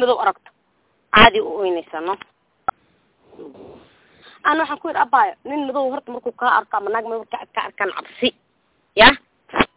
madow aragto. Caadi u oynaysaa no ana waxaan ku yidhi abaayo nin madow horta markuu kaa arko ama naag madow ka arkaan cabsi.